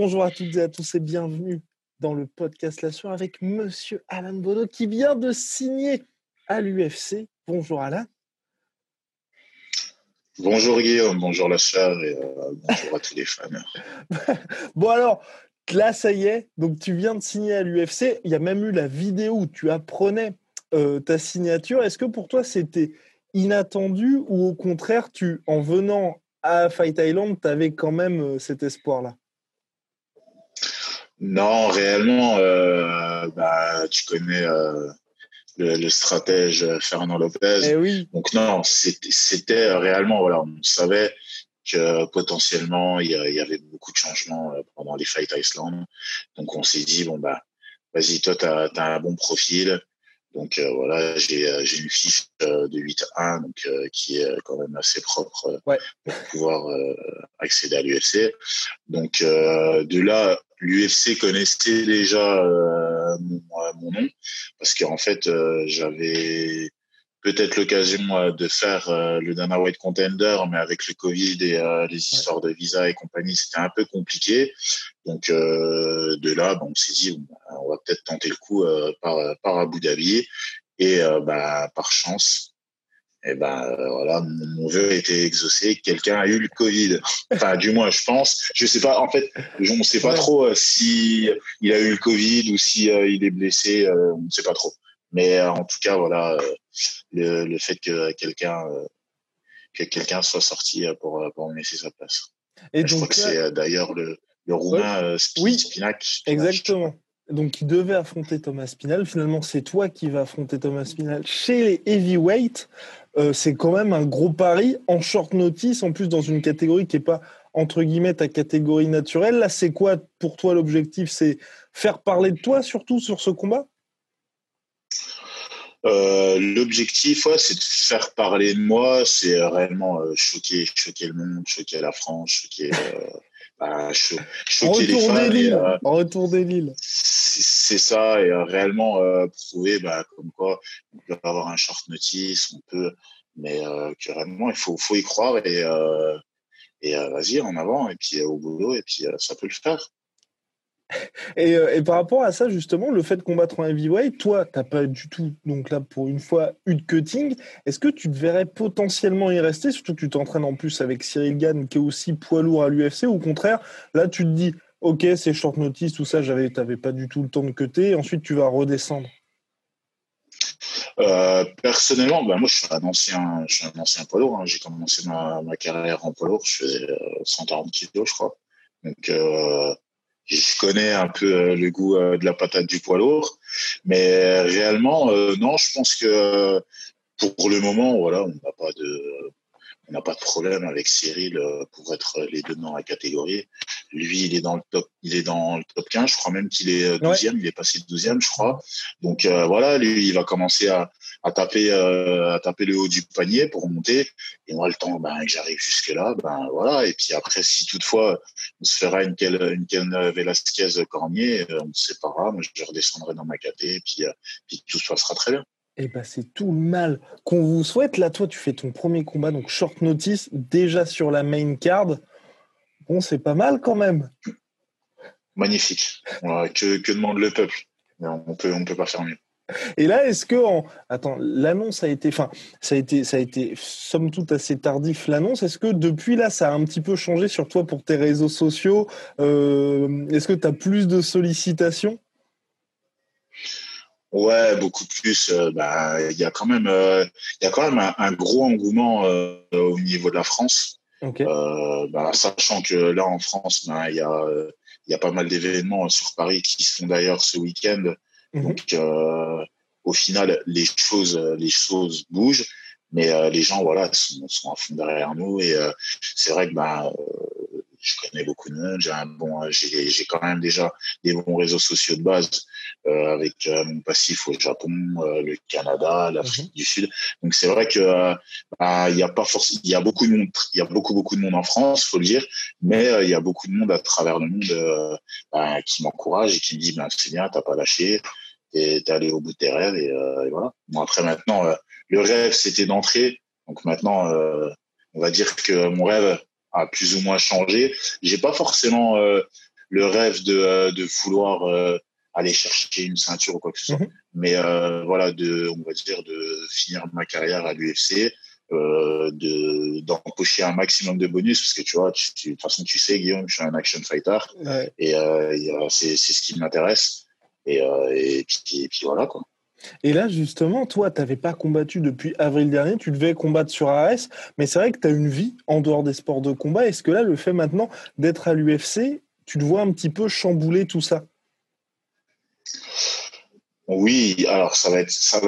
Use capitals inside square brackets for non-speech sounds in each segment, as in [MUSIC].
Bonjour à toutes et à tous et bienvenue dans le podcast La Sueur avec Monsieur Alan Bodo qui vient de signer à l'UFC. Bonjour Alan. Bonjour Guillaume, bonjour La Sueur et euh, bonjour à tous les fans. [LAUGHS] bon alors, là ça y est, donc tu viens de signer à l'UFC. Il y a même eu la vidéo où tu apprenais euh, ta signature. Est-ce que pour toi c'était inattendu ou au contraire, tu, en venant à Fight Island, tu avais quand même euh, cet espoir-là? Non, réellement, euh, bah, tu connais euh, le, le, stratège Fernand Lopez. Eh oui. Donc non, c'était réellement, voilà, on savait que potentiellement il y avait beaucoup de changements euh, pendant les Fight Iceland. Donc on s'est dit bon bah vas-y toi tu as, un bon profil. Donc euh, voilà, j'ai j'ai une fiche de 8-1 donc qui est quand même assez propre ouais. pour pouvoir accéder à l'UFC. Donc de là l'UFC connaissait déjà euh, mon, euh, mon, nom parce qu'en fait euh, j'avais peut-être l'occasion de faire le Dana White Contender, mais avec le Covid et les histoires de visa et compagnie, c'était un peu compliqué. Donc de là, bon, on s'est dit, on va peut-être tenter le coup par, par Abu Dhabi. Et bah, par chance, et eh ben euh, voilà, mon, vœu a été exaucé. Quelqu'un a eu le Covid. Enfin, du moins, je pense. Je sais pas. En fait, on ne sait pas trop euh, si il a eu le Covid ou si euh, il est blessé. on ne sait pas trop. Mais en tout cas, voilà, le, le, fait que quelqu'un que quelqu'un soit sorti pour pour laisser sa place. Et je crois que c'est d'ailleurs le le roumain oui, Spinac, Exactement. Donc, il devait affronter Thomas Spinal. Finalement, c'est toi qui vas affronter Thomas Spinal chez les heavyweight. Euh, c'est quand même un gros pari en short notice, en plus dans une catégorie qui n'est pas entre guillemets ta catégorie naturelle. Là, c'est quoi pour toi l'objectif? C'est faire parler de toi surtout sur ce combat? Euh, L'objectif, ouais, c'est de faire parler de moi, c'est réellement euh, choquer, choquer le monde, choquer la France, choquer, bah, choquer les fans. en retour des Lilles. C'est ça, et réellement prouver bah, comme quoi on peut avoir un short notice, on peut, mais que réellement il faut, faut y croire et, et vas-y en avant, et puis au boulot, et puis ça peut le faire. [LAUGHS] Et, et, par rapport à ça, justement, le fait de combattre en heavyweight, toi, tu n'as pas du tout, donc là, pour une fois, eu de cutting. Est-ce que tu te verrais potentiellement y rester, surtout que tu t'entraînes en plus avec Cyril Gann, qui est aussi poids lourd à l'UFC, ou au contraire, là, tu te dis, ok, c'est short notice, tout ça, tu n'avais pas du tout le temps de cutter, ensuite tu vas redescendre euh, personnellement, bah, moi, je suis un ancien, je suis un ancien poids lourd. Hein. J'ai commencé ma, ma, carrière en poids lourd. Je faisais 140 euh, kilos, je crois. Donc, euh, je connais un peu le goût de la patate du poids lourd. Mais réellement, non, je pense que pour le moment, voilà, on n'a pas de, on n'a pas de problème avec Cyril euh, pour être les deux dans la catégorie. Lui, il est dans le top, il est dans le top 15. Je crois même qu'il est 12e. Euh, il est passé 12e, je crois. Donc euh, voilà, lui, il va commencer à, à taper, euh, à taper le haut du panier pour monter. Et moi, le temps ben, que j'arrive jusque là, ben voilà. Et puis après, si toutefois on se fera une quelle, une quelle Velasquez Cormier, on se séparera. Moi, je redescendrai dans ma caté, et puis, puis tout se passera très bien. Eh ben, c'est tout le mal qu'on vous souhaite. Là, toi, tu fais ton premier combat, donc short notice, déjà sur la main card. Bon, c'est pas mal quand même. Magnifique. que, que demande le peuple On peut, on peut pas faire mieux. Et là, est-ce que en... attends, l'annonce a été, enfin, ça a été, ça a été, somme toute assez tardif l'annonce. Est-ce que depuis là, ça a un petit peu changé sur toi pour tes réseaux sociaux? Euh, Est-ce que tu as plus de sollicitations? Ouais, beaucoup plus. Euh, bah, il y a quand même, euh, y a quand même un, gros engouement au niveau de la France. Bah, sachant que là en France, bah, il y a, il y a pas mal d'événements sur Paris qui se font d'ailleurs ce week-end. Mhm. Donc, euh, au final, les choses, les choses bougent, mais euh, les gens, voilà, sont, sont à fond derrière nous. Et euh, c'est vrai que bah, je connais beaucoup de monde. J'ai un bon, j'ai, j'ai quand même déjà des bons réseaux sociaux de base euh, avec euh, mon passif au Japon, euh, le Canada, l'Afrique mhm. du Sud. Donc c'est vrai que bah, il y a pas forcément, il y a beaucoup de monde, il y a beaucoup beaucoup de monde en France, faut le dire, mais il y a beaucoup de monde à travers le monde bah, qui m'encourage et qui me dit ben c'est bien, t'as pas lâché, t'es, t'es allé au bout de tes rêves et, et voilà. Bon après maintenant, le rêve c'était d'entrer, donc maintenant on va dire que mon rêve a plus ou moins changé. J'ai pas forcément euh, le rêve de, euh, de vouloir euh, aller chercher une ceinture ou quoi que ce soit, mhm. mais voilà, de, on va dire, de finir ma carrière à l'UFC, de d'empocher un maximum de bonus parce que tu vois, de toute façon, tu sais, Guillaume, je suis un action fighter et c'est c'est ce qui m'intéresse et, et, puis, et puis voilà quoi. Et là, justement, toi, tu n'avais pas combattu depuis avril dernier, tu devais combattre sur AS, mais c'est vrai que tu as une vie en dehors des sports de combat. Est-ce que là, le fait maintenant d'être à l'UFC, tu te vois un petit peu chambouler tout ça? Oui, alors ça va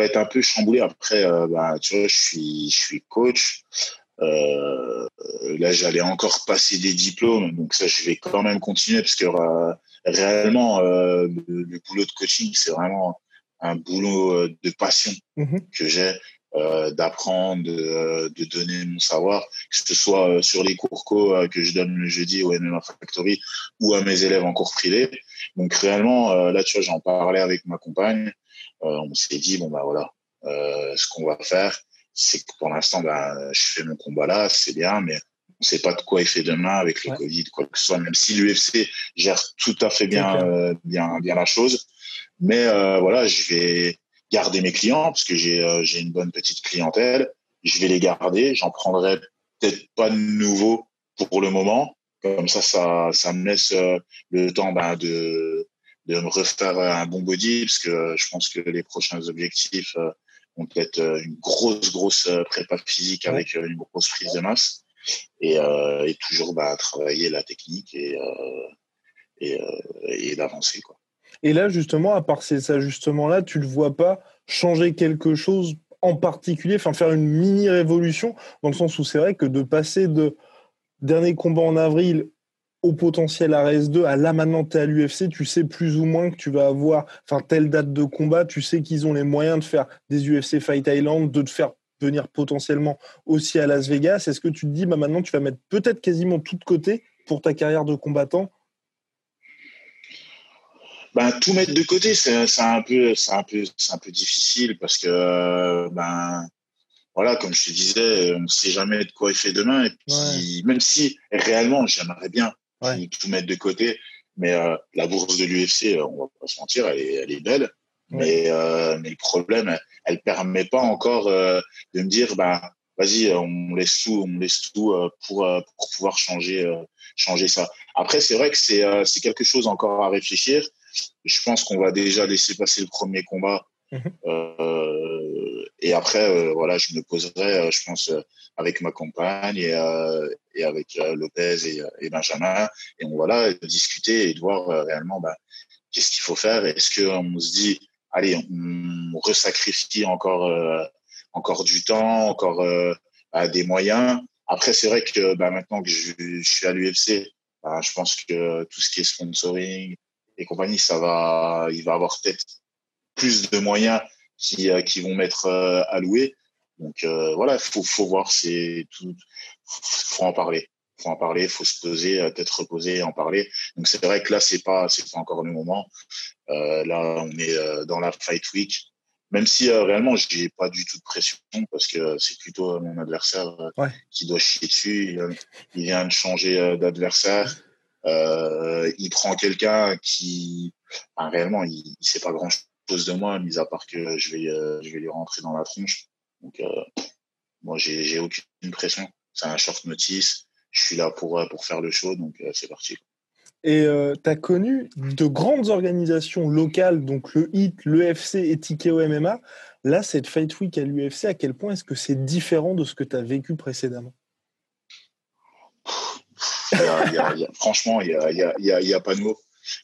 être un peu chamboulé. Après, euh, bah, tu vois, je suis je suis coach. Euh, là, j'allais encore passer des diplômes, donc ça, je vais quand même continuer parce que euh, réellement, le, boulot de coaching, c'est vraiment un boulot euh, de passion mhm. que j'ai euh, d'apprendre, de, euh, de, donner mon savoir, que ce soit sur les cours co que je donne le jeudi au MMA Factory ou à mes élèves en cours privé. Donc réellement, là, tu vois, j'en parlais avec ma compagne. on s'est dit, bon, bah voilà, ce qu'on va faire, c'est que pour l'instant, bah, je fais mon combat là, c'est bien, mais on sait pas de quoi il fait demain avec le Covid, quoi que ce soit, même si l'UFC gère tout à fait bien, bien, bien la chose. Mais euh, voilà, je vais garder mes clients parce que j'ai euh, une bonne petite clientèle. Je vais les garder. J'en prendrai peut-être pas de nouveau pour le moment. Comme ça, ça, ça me laisse euh, le temps ben, de, de me refaire un bon body parce que je pense que les prochains objectifs vont être une grosse, grosse prépa physique avec une grosse prise de masse et, et toujours bah, travailler la technique et, et, et d'avancer. Quoi. Et là, justement, à part ces ajustements-là, tu ne vois pas changer quelque chose en particulier, enfin faire une mini révolution, dans le sens où c'est vrai que de passer de dernier combat en avril au potentiel RS2 à là maintenant tu es à l'UFC, tu sais plus ou moins que tu vas avoir enfin telle date de combat, tu sais qu'ils ont les moyens de faire des UFC Fight Island, de te faire venir potentiellement aussi à Las Vegas. Est-ce que tu te dis bah maintenant tu vas mettre peut-être quasiment tout de côté pour ta carrière de combattant ben, tout mettre de côté, c'est un peu, c'est un peu, c'est un peu difficile parce que ben voilà, comme je te disais, on ne sait jamais de quoi il fait demain. Et puis, même si réellement, j'aimerais bien tout mettre de côté, mais euh, la bourse de l'UFC, on va pas se mentir, elle est, elle est belle. Mais, euh, mais le problème, elle, elle permet pas encore euh, de me dire, ben vas-y, on laisse tout, on laisse tout pour, pour pouvoir changer, changer ça. Après, c'est vrai que c'est, c'est quelque chose encore à réfléchir. Je pense qu'on va déjà laisser passer le premier combat. Mhm. Euh, et après, euh, voilà, je me poserai, euh, je pense, avec ma compagne et, et avec Lopez et, Benjamin, et on va discuter et de voir réellement bah, qu'est-ce qu'il faut faire. Est-ce qu'on se dit, allez, on, resacrifie encore, encore du temps, encore des moyens. Après, c'est vrai que bah, maintenant que je, suis à l'UFC, bah, je pense que tout ce qui est sponsoring, et compagnie, ça va, il va avoir peut-être plus de moyens qui, euh, qui vont mettre euh, alloués. Donc euh, voilà, faut, faut voir, c'est tout, faut en parler, faut en parler, faut se poser, peut-être reposer, en parler. Donc c'est vrai que là, c'est pas, c'est pas encore le moment. là, on est dans la fight week. même si euh, réellement j'ai pas du tout de pression parce que c'est plutôt mon adversaire qui doit chier dessus. Il, vient de changer d'adversaire. Il prend quelqu'un qui, réellement, il, il sait pas grand chose de moi, mis à part que je vais, je vais lui rentrer dans la tronche. Donc, moi, j'ai aucune pression. C'est un short notice. Je suis là pour, pour faire le show, donc c'est parti. Et euh, tu as connu de grandes organisations locales, donc le HIT, l'EFC et TKO MMA. Là, cette Fight Week à l'UFC, à quel point est-ce que c'est différent de ce que tu as vécu précédemment? Franchement, il n'y a, pas de mots.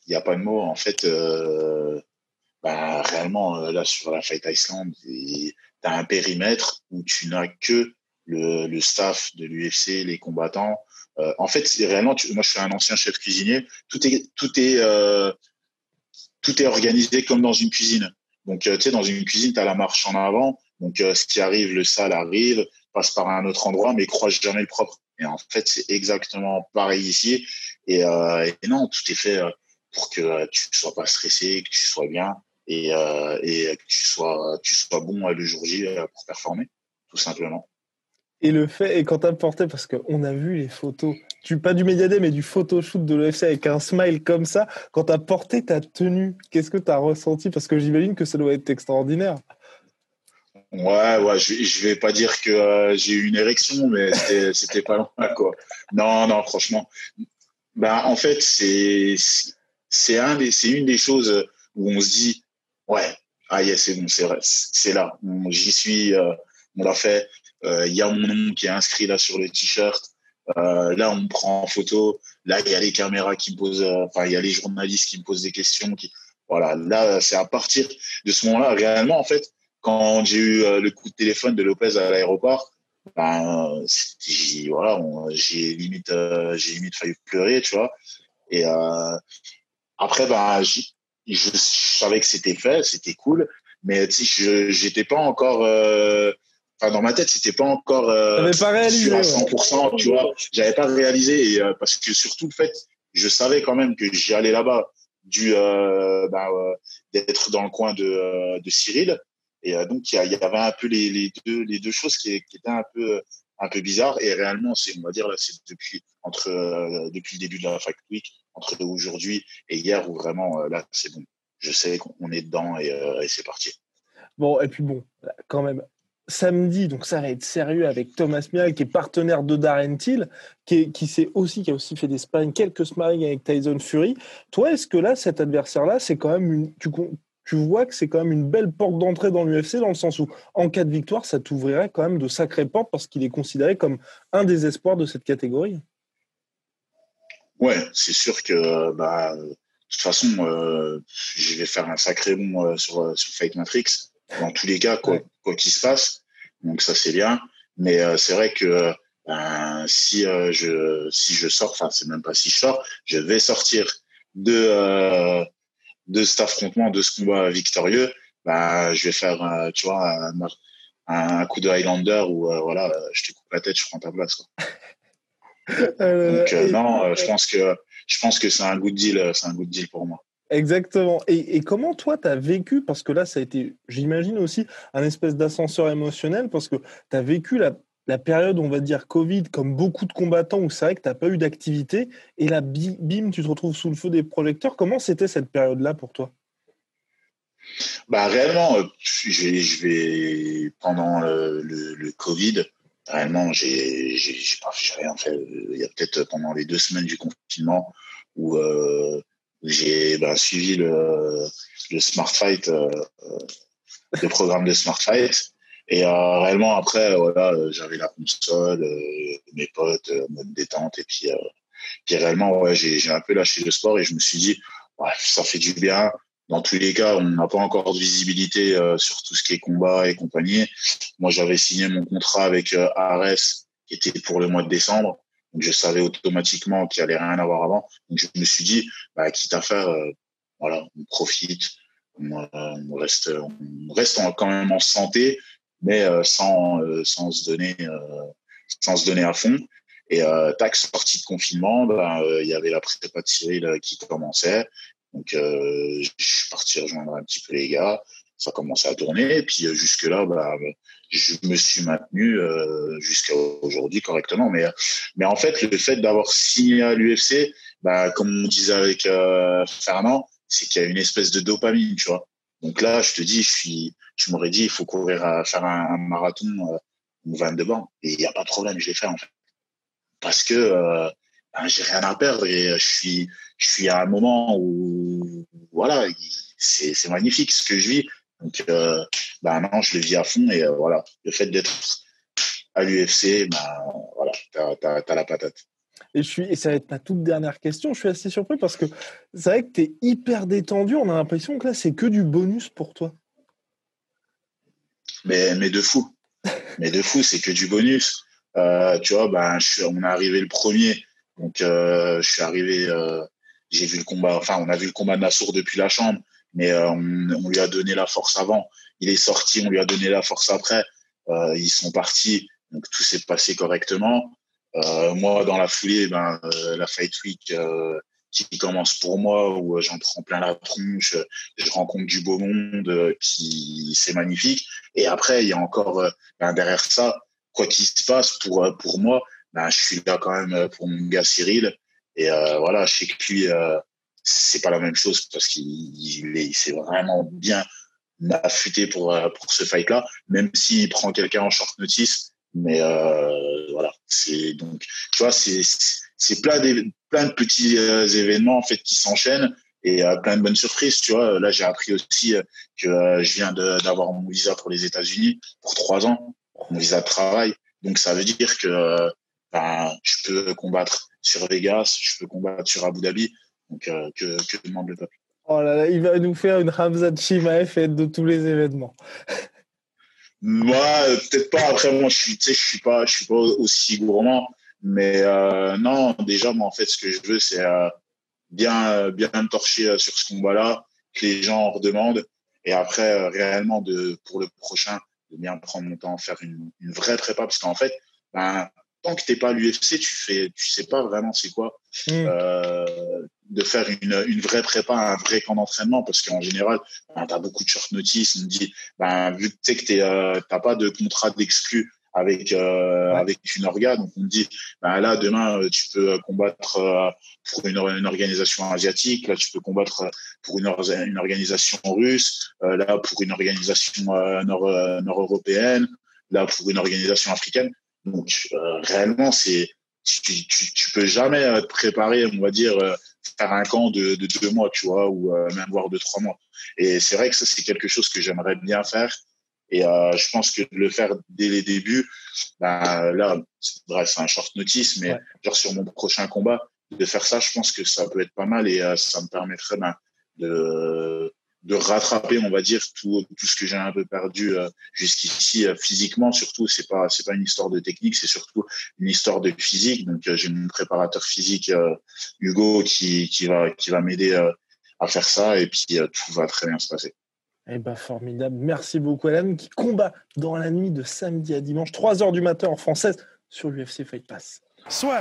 Il a pas de mots. En fait, euh, bah, réellement, là, sur la Fight Iceland, tu as un périmètre où tu n'as que le, staff de l'UFC, les combattants, euh, en fait, réellement, moi, je suis un ancien chef cuisinier. Tout est, tout est, euh, organisé comme dans une cuisine. Donc, euh, tu sais, dans une cuisine, tu as la marche en avant. Donc, ce qui arrive, le sale arrive, passe par un autre endroit, mais croise jamais le propre. Et en fait, c'est exactement pareil ici. Et, et, non, tout est fait pour que tu sois pas stressé, que tu sois bien et, et que tu sois, tu sois bon le jour J pour performer, tout simplement. Et le fait, et quand tu as porté, parce qu'on a vu les photos, tu, pas du Mediaday, mais du photoshoot de l'UFC avec un smile comme ça, quand tu as porté ta tenue, qu'est-ce que tu as ressenti? Parce que j'imagine que ça doit être extraordinaire. Ouais, ouais, je, je vais pas dire que euh, j'ai eu une érection, mais c'était [LAUGHS] pas loin, quoi. Non, non, franchement. Ben, en fait, c'est c'est un c'est une des choses où on se dit, ouais, ah yes, c'est bon, c'est c'est là, j'y suis, euh, on l'a fait. Euh, il y a mon nom qui est inscrit là sur le t-shirt. Euh, là, on me prend en photo. Là, il y a les caméras qui me posent, euh, enfin, il y a les journalistes qui me posent des questions. Qui, voilà, là, c'est à partir de ce moment-là, réellement, en fait, quand j'ai eu le coup de téléphone de Lopez à l'aéroport, ben, voilà, j'ai limite, j'ai limite failli pleurer, tu vois. Et après, ben, je savais que c'était fait, c'était cool, mais je j'étais pas encore enfin dans ma tête c'était pas encore euh, pas réalisé, à 100% tu vois. J'avais pas réalisé et, euh, parce que surtout le fait je savais quand même que j'y allais là-bas euh, bah, euh, d'être dans le coin de, de Cyril et donc il y, avait un peu les, deux choses qui, étaient un peu un peu bizarres. Et réellement c'est on va dire c'est depuis entre depuis le début de la Fact Week entre aujourd'hui et hier où vraiment là c'est bon. Je sais qu'on est dedans et, c'est parti. Bon, et puis bon, quand même, samedi, donc ça va être sérieux avec Thomas Mial, qui est partenaire de Darren Till, qui, aussi, qui a aussi fait des sparring, quelques sparring avec Tyson Fury. Toi, est-ce que là, cet adversaire-là, c'est quand même une, tu vois que c'est quand même une belle porte d'entrée dans l'UFC, dans le sens où, en cas de victoire, ça t'ouvrirait quand même de sacrées portes parce qu'il est considéré comme un des espoirs de cette catégorie. Ouais, c'est sûr que, bah, de toute façon, euh, je vais faire un sacré bond euh, sur, euh, sur Fight Matrix dans tous les cas, quoi qu'il se passe. Donc ça c'est bien. Mais euh, c'est vrai que si je si je sors, enfin c'est même pas si je sors, je vais sortir de de cet affrontement, de ce combat victorieux. Ben, je vais faire, tu vois, un, coup de Highlander où voilà, je te coupe la tête, je prends ta place. Quoi. [LAUGHS] Donc non, je pense que je pense que c'est un good deal, c'est un good deal pour moi. Exactement. Et, comment toi, tu as vécu, parce que là, ça a été, j'imagine aussi, un espèce d'ascenseur émotionnel, parce que tu as vécu la, période, on va dire, Covid, comme beaucoup de combattants, où c'est vrai que tu n'as pas eu d'activité, et là, bim, tu te retrouves sous le feu des projecteurs. Comment c'était cette période-là pour toi? Bah, Réellement, euh, pendant le, Covid, réellement, j'ai rien fait. Il y a peut-être pendant les deux semaines du confinement où... Euh, j'ai ben, suivi le, Smart Fight, euh, le programme de Smart Fight. Et euh, réellement, après, voilà, j'avais la console, mes potes, mode détente. Et puis, puis réellement, ouais, j'ai un peu lâché le sport et je me suis dit, ouais, ça fait du bien. Dans tous les cas, on n'a pas encore de visibilité sur tout ce qui est combat et compagnie. Moi, j'avais signé mon contrat avec Ares, qui était pour le mois de décembre je savais automatiquement qu'il allait rien avoir avant. Donc je me suis dit, bah, quitte à faire, euh, voilà, on profite, on, reste, on reste quand même en santé, mais euh, sans, euh, sans se donner, sans se donner à fond. Et tac, sortie de confinement, bah, il y avait la prépa de Cyril qui commençait. Donc je suis parti rejoindre un petit peu les gars. ça commençait à tourner. Et puis jusque-là, bah, je me suis maintenu jusqu'à aujourd'hui correctement. Mais, mais en fait, le fait d'avoir signé à l'UFC, bah, comme on disait avec Fernand, c'est qu'il y a une espèce de dopamine, tu vois. Donc là, je te dis, je m'aurais dit, il faut courir à faire un, marathon euh, ou 22 bancs. Et il n'y a pas de problème, je l'ai fait en fait. Parce que euh, ben, j'ai rien à perdre et je suis, je suis à un moment où, voilà, c'est, magnifique ce que je vis. Donc, euh, ben je le vis à fond et euh, voilà, le fait d'être à l'UFC, ben voilà, t'as, t'as la patate. Et, je suis, ça va être ma toute dernière question. Je suis assez surpris parce que c'est vrai que tu es hyper détendu. On a l'impression que là, c'est que du bonus pour toi. Mais, mais de fou. mais de fou, c'est que du bonus. Euh, tu vois, ben, je on est arrivé le premier. Donc, euh, je suis arrivé, euh, j'ai vu le combat, enfin, on a vu le combat de Nassour depuis la chambre, mais on, lui a donné la force avant. Il est sorti, on lui a donné la force après. ils sont partis, donc tout s'est passé correctement. Euh, moi, dans la foulée, ben, euh, la Fight Week euh, qui commence pour moi, où j'en prends plein la tronche, je rencontre du beau monde, qui c'est magnifique. Et après, il y a encore ben, derrière ça, quoi qu'il se passe pour pour moi, ben, je suis là quand même pour mon gars Cyril. Et voilà, je sais que lui, c'est pas la même chose parce qu'il il, s'est vraiment bien affûté pour pour ce fight là, même s'il prend quelqu'un en short notice mais euh, voilà, c'est donc, tu vois, c'est plein de plein de petits euh, événements en fait qui s'enchaînent et euh, plein de bonnes surprises. Tu vois, là j'ai appris aussi que je viens d'avoir mon visa pour les États-Unis pour trois ans, mon visa de travail. Donc ça veut dire que ben, je peux combattre sur Vegas, je peux combattre sur Abu Dhabi. Donc que, que demande le peuple? Oh là là, il va nous faire une Hamza Chimaev de tous les événements. [LAUGHS] Moi, peut-être pas. Après, moi, je suis, tu sais, je suis pas, je suis pas aussi gourmand. Mais euh, non, déjà, moi, en fait, ce que je veux, c'est euh, bien, bien me torcher euh, sur ce combat-là, que les gens en redemandent. Et après, euh, réellement, de, pour le prochain, de bien prendre mon temps, faire une, une vraie prépa. Parce qu'en fait, ben, tant que t'es pas à l'UFC, tu fais, tu sais pas vraiment c'est quoi. Mm. Euh, de faire une, une vraie prépa, un vrai camp d'entraînement, parce qu'en général, ben, tu as beaucoup de short notice. On me dit, ben, vu que tu sais que euh, t'as pas de contrat d'exclus avec euh, avec une organe, donc on me dit, ben là demain euh, tu peux combattre euh, pour une, une, organisation asiatique, là tu peux combattre pour une, une organisation russe, là pour une organisation nord nord là pour une organisation africaine. Donc réellement c'est tu, tu, tu, peux jamais te préparer, on va dire, faire un camp de, de, deux mois, tu vois, ou euh, même voire de trois mois. Et c'est vrai que ça, c'est quelque chose que j'aimerais bien faire. Et euh, je pense que de le faire dès les débuts, ben, là, bref, c'est un short notice, mais genre sur mon prochain combat, de faire ça, je pense que ça peut être pas mal et euh, ça me permettrait ben, de, de rattraper, on va dire, tout, tout ce que j'ai un peu perdu euh, jusqu'ici euh, physiquement. Surtout, c'est pas c'est pas une histoire de technique, c'est surtout une histoire de physique. Donc, euh, j'ai mon préparateur physique Hugo qui qui va qui va m'aider à faire ça et puis tout va très bien se passer. Eh ben formidable. Merci beaucoup Alan qui combat dans la nuit de samedi à dimanche, 3 heures du matin en française sur l'UFC Fight Pass. Soit.